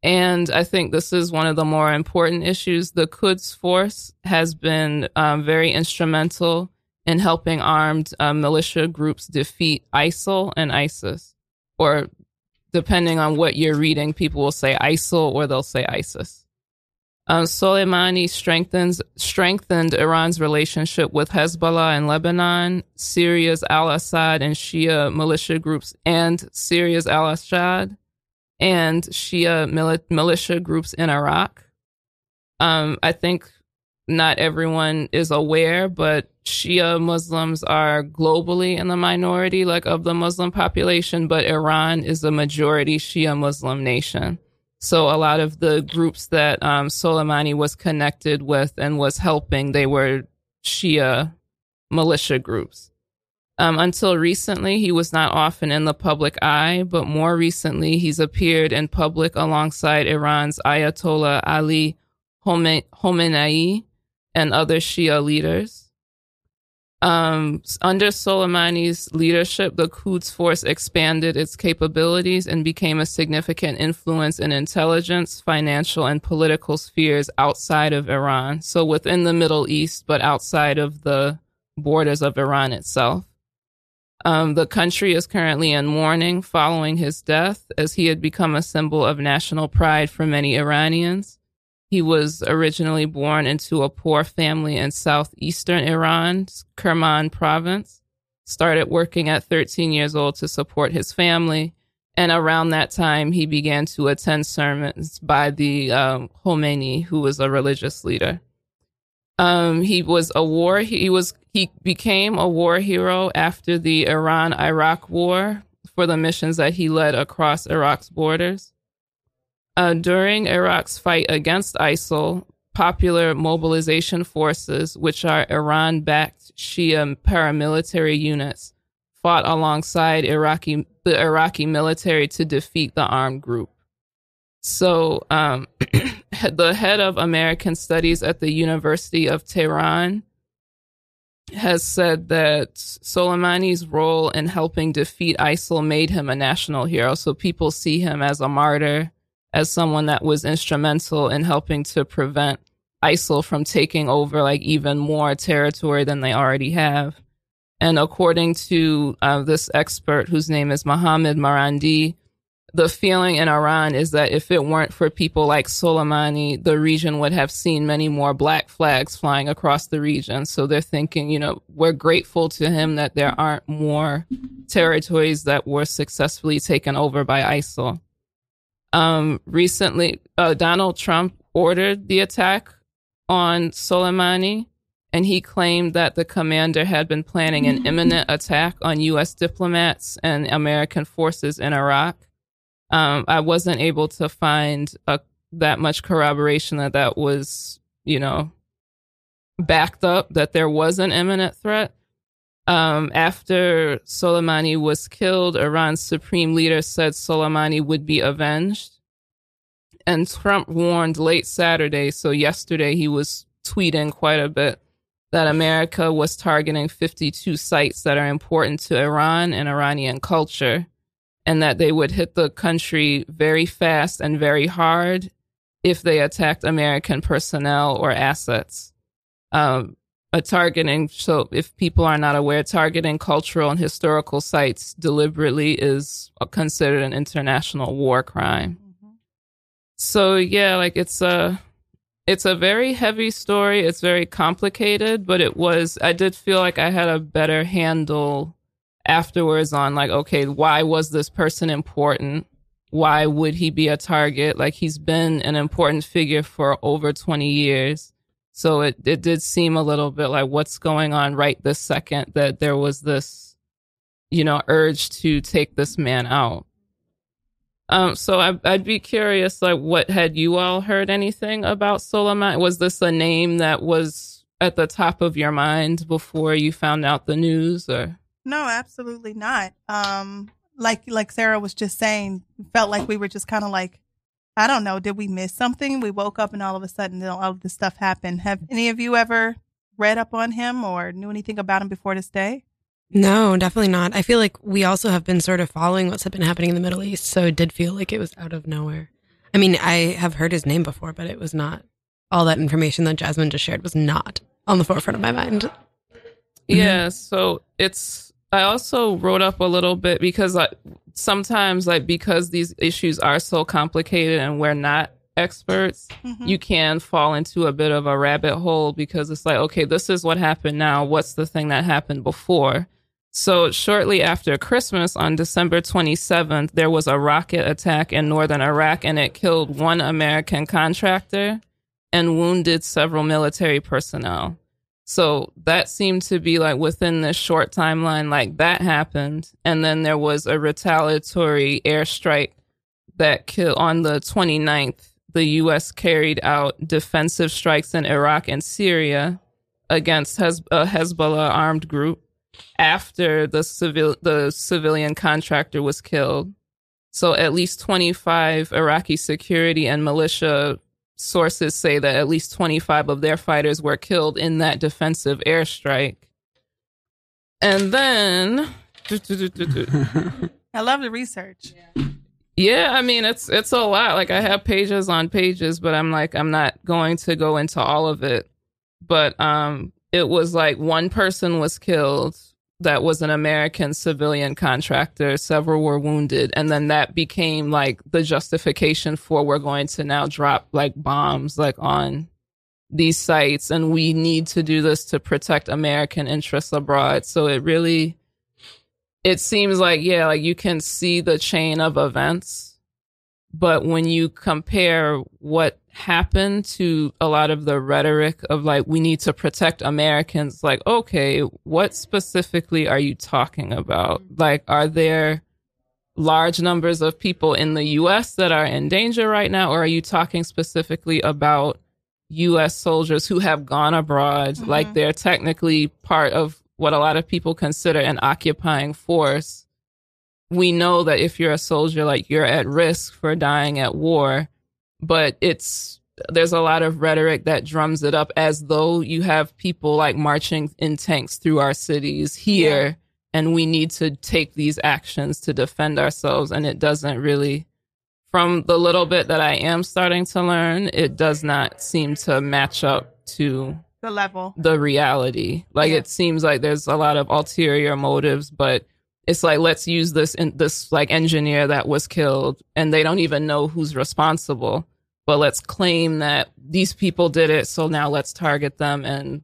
And I think this is one of the more important issues. The Quds Force has been um, very instrumental in helping armed uh, militia groups defeat ISIL and ISIS. Or depending on what you're reading, people will say ISIL or they'll say ISIS. Um, Soleimani strengthens strengthened Iran's relationship with Hezbollah in Lebanon, Syria's al-Assad and Shia militia groups, and Syria's al-Assad and Shia mili- militia groups in Iraq. Um, I think not everyone is aware, but Shia Muslims are globally in the minority, like of the Muslim population, but Iran is a majority Shia Muslim nation. So a lot of the groups that um, Soleimani was connected with and was helping, they were Shia militia groups. Um, until recently, he was not often in the public eye, but more recently, he's appeared in public alongside Iran's Ayatollah Ali Khome- Khamenei and other Shia leaders. Um, under Soleimani's leadership, the Quds Force expanded its capabilities and became a significant influence in intelligence, financial, and political spheres outside of Iran. So within the Middle East, but outside of the borders of Iran itself. Um, the country is currently in mourning following his death, as he had become a symbol of national pride for many Iranians. He was originally born into a poor family in southeastern Iran's Kerman province, started working at 13 years old to support his family, and around that time he began to attend sermons by the um, Khomeini, who was a religious leader. Um, he was a war. He was he became a war hero after the Iran Iraq War for the missions that he led across Iraq's borders. Uh, during Iraq's fight against ISIL, Popular Mobilization Forces, which are Iran backed Shia paramilitary units, fought alongside Iraqi, the Iraqi military to defeat the armed group. So, um, the head of American Studies at the University of Tehran has said that Soleimani's role in helping defeat ISIL made him a national hero. So people see him as a martyr, as someone that was instrumental in helping to prevent ISIL from taking over like even more territory than they already have. And according to uh, this expert, whose name is Mohammed Marandi, the feeling in Iran is that if it weren't for people like Soleimani, the region would have seen many more black flags flying across the region. So they're thinking, you know, we're grateful to him that there aren't more territories that were successfully taken over by ISIL. Um, recently, uh, Donald Trump ordered the attack on Soleimani, and he claimed that the commander had been planning an imminent attack on U.S. diplomats and American forces in Iraq. Um, I wasn't able to find a, that much corroboration that that was, you know, backed up that there was an imminent threat. Um, after Soleimani was killed, Iran's supreme leader said Soleimani would be avenged. And Trump warned late Saturday, so yesterday he was tweeting quite a bit, that America was targeting 52 sites that are important to Iran and Iranian culture and that they would hit the country very fast and very hard if they attacked American personnel or assets. Um, a targeting, so if people are not aware, targeting cultural and historical sites deliberately is considered an international war crime. So yeah, like it's a it's a very heavy story. It's very complicated, but it was I did feel like I had a better handle afterwards on like okay why was this person important? Why would he be a target? Like he's been an important figure for over 20 years. So it, it did seem a little bit like what's going on right this second that there was this you know urge to take this man out? Um so I, i'd be curious like what had you all heard anything about Soleimani? Was this a name that was at the top of your mind before you found out the news or No, absolutely not. Um, like like Sarah was just saying, felt like we were just kind of like, I don't know, did we miss something? We woke up and all of a sudden all of this stuff happened. Have any of you ever read up on him or knew anything about him before this day? No, definitely not. I feel like we also have been sort of following what's been happening in the Middle East, so it did feel like it was out of nowhere. I mean, I have heard his name before, but it was not all that information that Jasmine just shared was not on the forefront of my mind. Yeah, so it's I also wrote up a little bit because like sometimes like because these issues are so complicated and we're not experts, Mhm. you can fall into a bit of a rabbit hole because it's like, okay, this is what happened now. What's the thing that happened before? So shortly after Christmas on December 27th, there was a rocket attack in northern Iraq and it killed one American contractor and wounded several military personnel. So that seemed to be like within this short timeline, like that happened. And then there was a retaliatory airstrike that killed on the 29th. The U.S. carried out defensive strikes in Iraq and Syria against Hez- a Hezbollah armed group after the civil the civilian contractor was killed. So at least 25 Iraqi security and militia sources say that at least 25 of their fighters were killed in that defensive airstrike. And then I love the research. yeah, I mean it's it's a lot. Like I have pages on pages, but I'm like I'm not going to go into all of it. But um it was like one person was killed that was an American civilian contractor, several were wounded, and then that became like the justification for we're going to now drop like bombs like on these sites. And we need to do this to protect American interests abroad. So it really it seems like yeah, like you can see the chain of events But when you compare what happened to a lot of the rhetoric of like, we need to protect Americans, like, okay, what specifically are you talking about? Mm-hmm. Like, are there large numbers of people in the US that are in danger right now? Or are you talking specifically about US soldiers who have gone abroad? Like, mm-hmm. they're technically part of what a lot of people consider an occupying force we know that if you're a soldier, like you're at risk for dying at war, but it's there's a lot of rhetoric that drums it up as though you have people like marching in tanks through our cities here, and we need to take these actions to defend ourselves. And it doesn't really, from the little bit that I am starting to learn, it does not seem to match up to The level. the reality. Like Yeah. it seems like there's a lot of ulterior motives, but it's like let's use this in this like engineer that was killed and they don't even know who's responsible. But let's claim that these people did it, so now let's target them and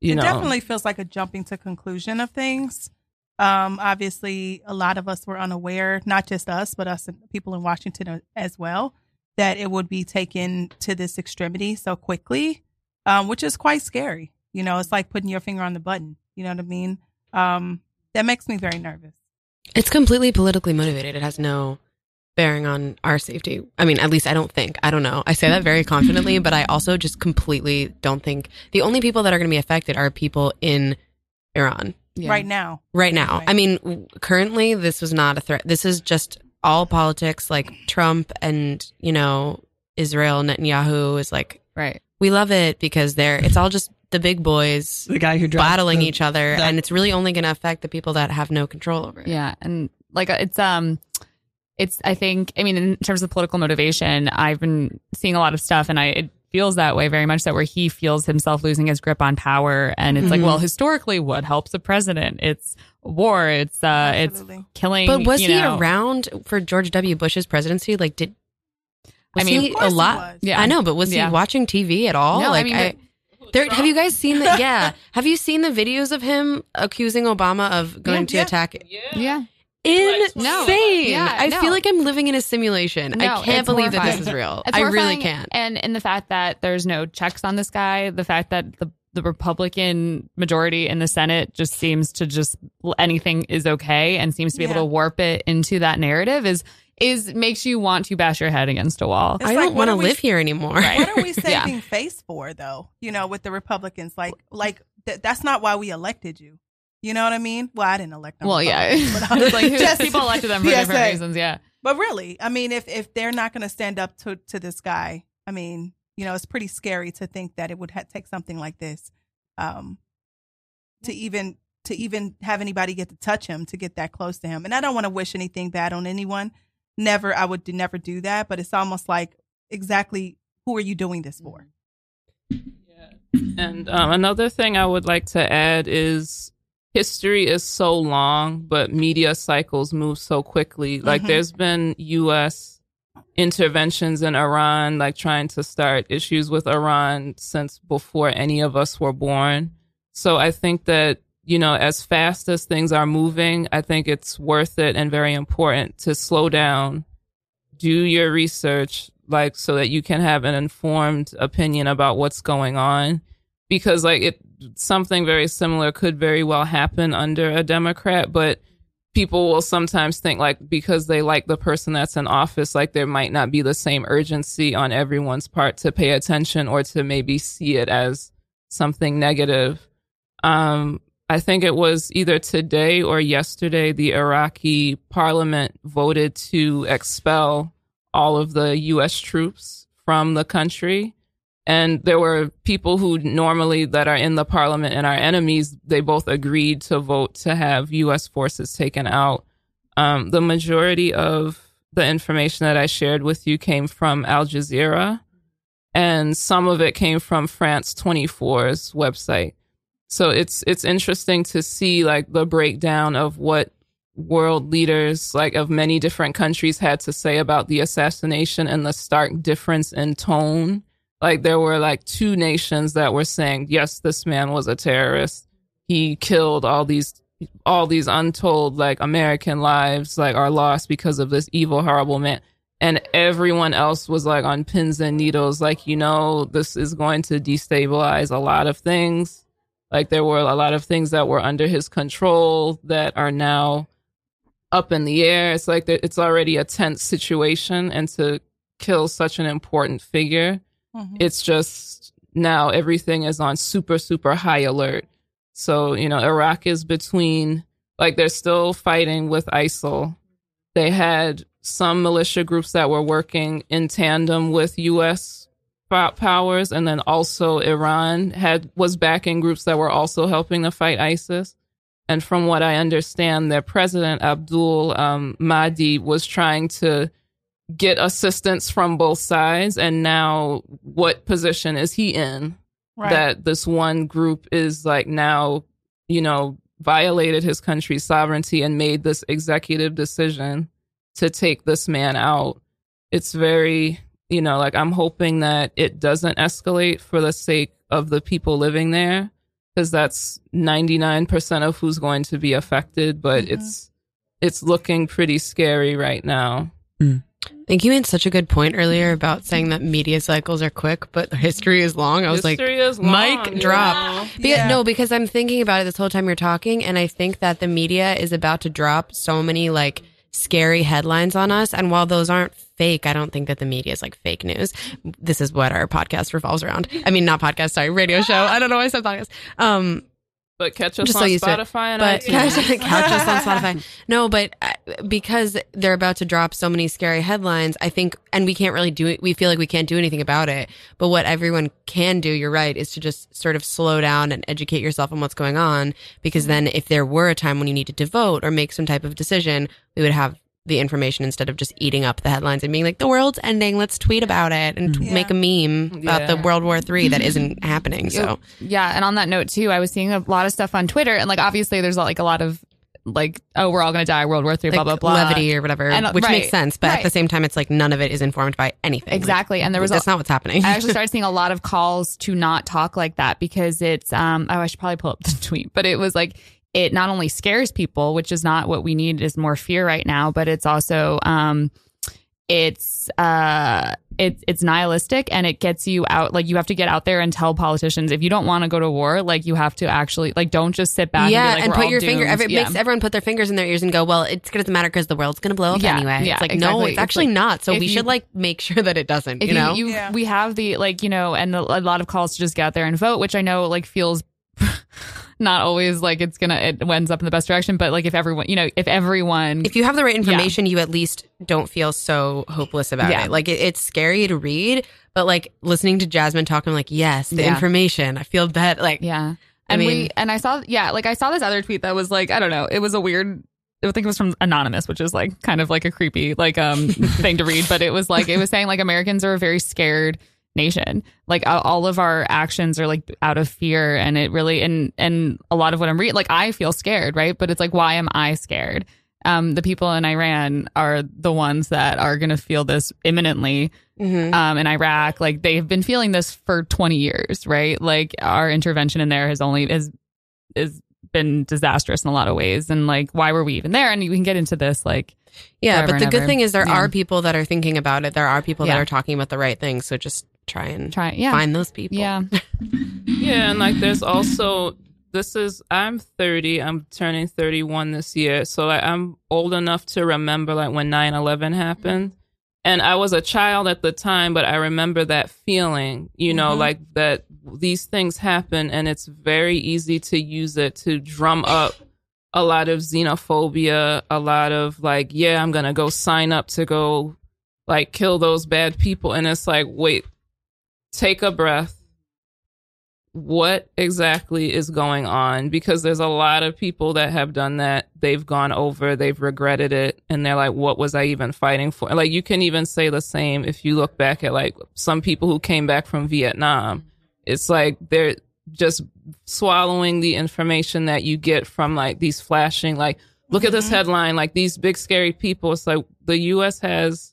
you it know definitely feels like a jumping to conclusion of things. Um, obviously, a lot of us were unaware, not just us, but us and people in Washington as well, that it would be taken to this extremity so quickly, um, which is quite scary. You know, it's like putting your finger on the button. You know what I mean? Um, that makes me very nervous. It's completely politically motivated. It has no bearing on our safety. I mean, at least I don't think. I don't know. I say that very confidently, but I also just completely don't think the only people that are going to be affected are people in Iran Yeah. Right now, right now. Right. I mean, currently this was not a threat. This is just all politics like Trump and, you know, Israel Netanyahu is like Right. we love it because they're it's all just the big boys The guy who battling the- each other that- and it's really only going to affect the people that have no control over it. Yeah, and like it's um, it's I think I mean in terms of political motivation, I've been seeing a lot of stuff, and I it feels that way very much that where he feels himself losing his grip on power, and it's like, Mhm. well, historically, what helps a president? It's war. It's uh, Absolutely. it's killing. But was you he know. around for George W. Bush's presidency? Like, did was I mean, he Of course a he lot? was. Yeah. I know, but was Yeah. he watching TV at all? No, I like, mean, there, have you guys seen the? Yeah, have you seen the videos of him accusing Obama of going Yeah. to Yeah. attack? Yeah, Insane! No. Yeah, I no. feel like I'm living in a simulation. No, I can't it's believe that this is real. It's I really can't. And and the fact that there's no checks on this guy, the fact that the the Republican majority in the Senate just seems to just anything is okay and seems to be Yeah. able to warp it into that narrative is is makes you want to bash your head against a wall. It's I like, don't want to live here anymore. Right. what are we Yeah. saving face for though you know with the republicans like like th- that's not why we elected you you know what i mean well i didn't elect them Well, yeah, but I'm It's like just- people elected them for PSA. different reasons. Yeah, but really i mean if if they're not going to stand up to to this guy i mean you know it's pretty scary to think that it would ha- take something like this um to even to even have anybody get to touch him to get that close to him and i don't want to wish anything bad on anyone never i would never do that but it's almost like exactly who are you doing this for Yeah. And um, another thing I would like to add is history is so long, but media cycles move so quickly. Like Mhm. there's been U.S. interventions in Iran, like trying to start issues with Iran since before any of us were born. So I think that, you know, as fast as things are moving, I think it's worth it and very important to slow down, do your research, like so that you can have an informed opinion about what's going on. Because like it something very similar could very well happen under a Democrat, but people will sometimes think like because they like the person that's in office, like there might not be the same urgency on everyone's part to pay attention or to maybe see it as something negative. Um, I think it was either today or yesterday, the Iraqi parliament voted to expel all of the U.S. troops from the country. And there were people who normally that are in the parliament and are enemies. They both agreed to vote to have U.S. forces taken out. Um, the majority of the information that I shared with you came from Al Jazeera, and some of it came from France 24's website. So it's it's interesting to see like the breakdown of what world leaders like of many different countries had to say about the assassination and the stark difference in tone. Like there were like two nations that were saying, yes, this man was a terrorist. He killed all these all these untold like American lives like are lost because of this evil horrible man. and everyone else was like on pins and needles like you know this is going to destabilize a lot of things like there were a lot of things that were under his control that are now up in the air. It's like it's already a tense situation and to kill such an important figure Mhm. it's just now everything is on super super high alert. So you know iraq is between like they're still fighting with isil. They had some militia groups that were working in tandem with us powers and then also iran had was backing groups that were also helping to fight isis. And from what i understand their president abdul um, mahdi was trying to get assistance from both sides. And now what position is he in Right. that this one group is like now you know violated his country's sovereignty and made this executive decision to take this man out? It's very you know like i'm hoping that it doesn't escalate for the sake of the people living there because that's 99% of who's going to be affected but Mhm. it's it's looking pretty scary right now I think you made such a good point earlier about saying that media cycles are quick, but history is long. I was like, History is mic long, drop. know? Because, Yeah. No, because I'm thinking about it this whole time you're talking, and I think that the media is about to drop so many like scary headlines on us. And while those aren't fake, I don't think that the media is like fake news. This is what our podcast revolves around. I mean, not podcast, sorry, radio show. I don't know why I said podcast. Um, But catch us Just so on it. Spotify and but catch, catch us on Spotify. No, but uh, because they're about to drop so many scary headlines, I think, and we can't really do it. We feel like we can't do anything about it. But what everyone can do, you're right, is to just sort of slow down and educate yourself on what's going on. Because then, if there were a time when you needed to vote or make some type of decision, we would have the information instead of just eating up the headlines and being like, "The world's ending. Let's tweet about it and t- Yeah. make a meme about the World War Three that isn't happening." So. Yeah, and on that note too, I was seeing a lot of stuff on Twitter, and like obviously there's like a lot of like, oh, we're all gonna die, World War Three, blah blah blah, levity or whatever, And, which right, makes sense. But at the same time, it's like none of it is informed by anything. Exactly, and there was that's a, not what's happening. I actually started seeing a lot of calls to not talk like that because it's um oh I should probably pull up the tweet, but it was like it not only scares people, which is not what we need is more fear right now, but it's also um it's uh it's it's nihilistic and it gets you out like you have to get out there and tell politicians if you don't want to go to war like you have to actually like don't just sit back yeah, and, be like, and put all your finger. Every, It Yeah. makes everyone put their fingers in their ears and go, "Well, it's going to matter because the world's going to blow up Yeah, anyway." yeah, it's like no, exactly. it's It's actually like, not. So we you- should like make sure that it doesn't. If You know, Yeah. we have the like you know, and a, a lot of calls to just get out there and vote, which I know like feels not always like it's gonna it ends up in the best direction, but like if everyone you know if everyone if you have the right information, you at least don't feel so hopeless about Yeah. it. Like it, it's scary to read, but like listening to Jasmine talk, I'm like, yes, the Yeah. information. I feel that. Like, yeah, I and we and I saw yeah like I saw this other tweet that was like I don't know it was a weird. I think it was from anonymous, which is like kind of like a creepy like um thing to read, but it was like it was saying like Americans are very scared nation. Like all- of our actions are like out of fear, and it really and and a lot of what I'm reading, like I feel scared, right? But it's like why am I scared? Um, the people in Iran are the ones that are going to feel this imminently mhm. um, in Iraq. Like they've been feeling this for 20 years, right? Like our intervention in there has only has is been disastrous in a lot of ways. And like, why were we even there? And we can get into this. Like, yeah. But the good ever. thing is there Yeah. are people that are thinking about it. There are people that are talking about the right things. So just try and try, yeah, find those people. yeah, Yeah, and like there's also this is I'm 30, I'm turning 31 this year. So like I'm old enough to remember like when 9/11 happened. And I was a child at the time, but I remember that feeling, you know, Mhm. like that these things happen and it's very easy to use it to drum up a lot of xenophobia, a lot of like, yeah, I'm going to go sign up to go like kill those bad people and it's like, wait, take a breath. What exactly is going on? Because there's a lot of people that have done that. They've gone over they've regretted it and they're like what was i even fighting for? Like you can even say the same if you look back at like some people who came back from vietnam. It's like they're just swallowing the information that you get from like these flashing like look at this mm-hmm. headline like these big scary people. It's like the us has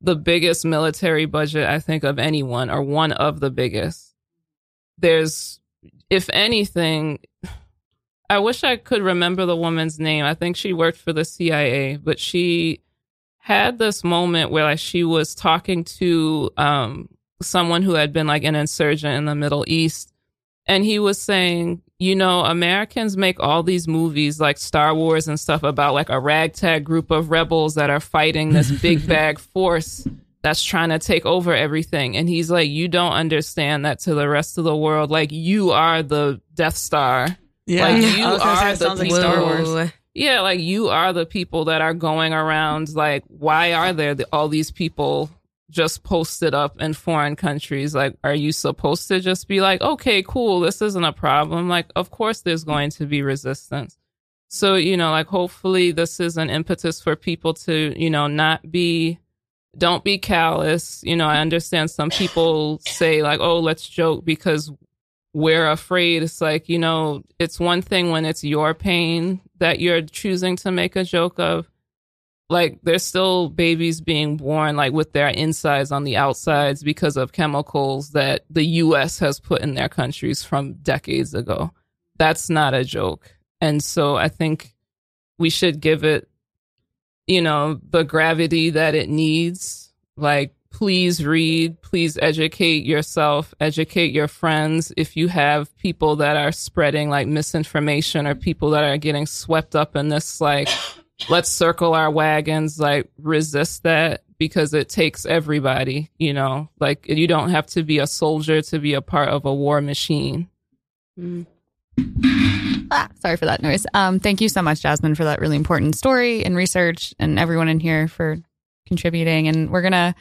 the biggest military budget i think of anyone or one of the biggest. There's if anything i wish i could remember the woman's name. I think she worked for the cia but she had this moment where like she was talking to um someone who had been like an insurgent in the Middle East and he was saying, you know, Americans make all these movies like Star Wars and stuff about like a ragtag group of rebels that are fighting this big bag force that's trying to take over everything. And he's like, you don't understand that to the rest of the world. Like, you are the Death Star. Yeah, Like, you I was gonna say, are it the sounds like people- Star Wars. Yeah, like you are the people that are going around. Like, why are there th- all these people just posted up in foreign countries? Like, are you supposed to just be like, okay, cool, this isn't a problem? Like, of course, there's going to be resistance. So, you know, like, hopefully, this is an impetus for people to, you know, not be, don't be callous. You know, I understand some people say, like, oh, let's joke because we're afraid. It's like, you know, it's one thing when it's your pain that you're choosing to make a joke of. Like, there's still babies being born, like, with their insides on the outsides because of chemicals that the US has put in their countries from decades ago. That's not a joke. And so I think we should give it, you know, the gravity that it needs. Like, please read, please educate yourself, educate your friends. If you have people that are spreading like misinformation or people that are getting swept up in this, like, let's circle our wagons, like, resist that because it takes everybody, you know, like, you don't have to be a soldier to be a part of a war machine. Ah, sorry for that noise. Um, thank you so much, Jasmine, for that really important story and research, and everyone in here for contributing. And we're gonna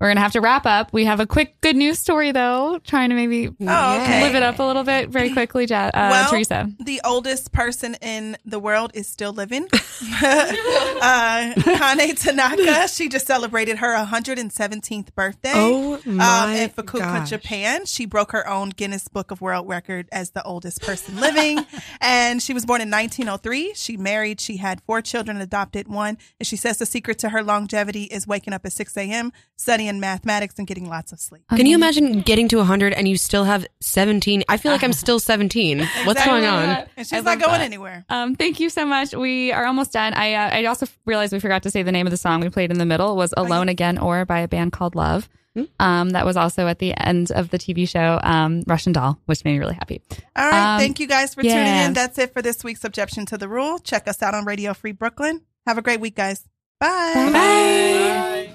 we're gonna have to wrap up. We have a quick good news story though, trying to maybe Oh, okay. live it up a little bit very quickly, ja- uh, well, Teresa. the oldest person in the world is still living. uh, Kane Tanaka, she just celebrated her 117th birthday. Oh um, in Fukuoka, gosh. Japan. She broke her own Guinness Book of World Record as the oldest person living. and she was born in 1903. She married. She had four children adopted one. And she says the secret to her longevity is waking up at 6 a.m., studying mathematics, and getting lots of sleep. Can you imagine getting to 100 and you still have 17? I feel like I'm still 17. What's going on? And she's I not going that. anywhere. Um, thank you so much. We are almost done. I uh, I also realized we forgot to say the name of the song we played in the middle was "Alone Again" or by a band called Love. Um, that was also at the end of the TV show um, Russian Doll, which made me really happy. All right. Um, thank you guys for tuning in. That's it for this week's Objection to the Rule. Check us out on Radio Free Brooklyn. Have a great week, guys. Bye. Bye. Bye.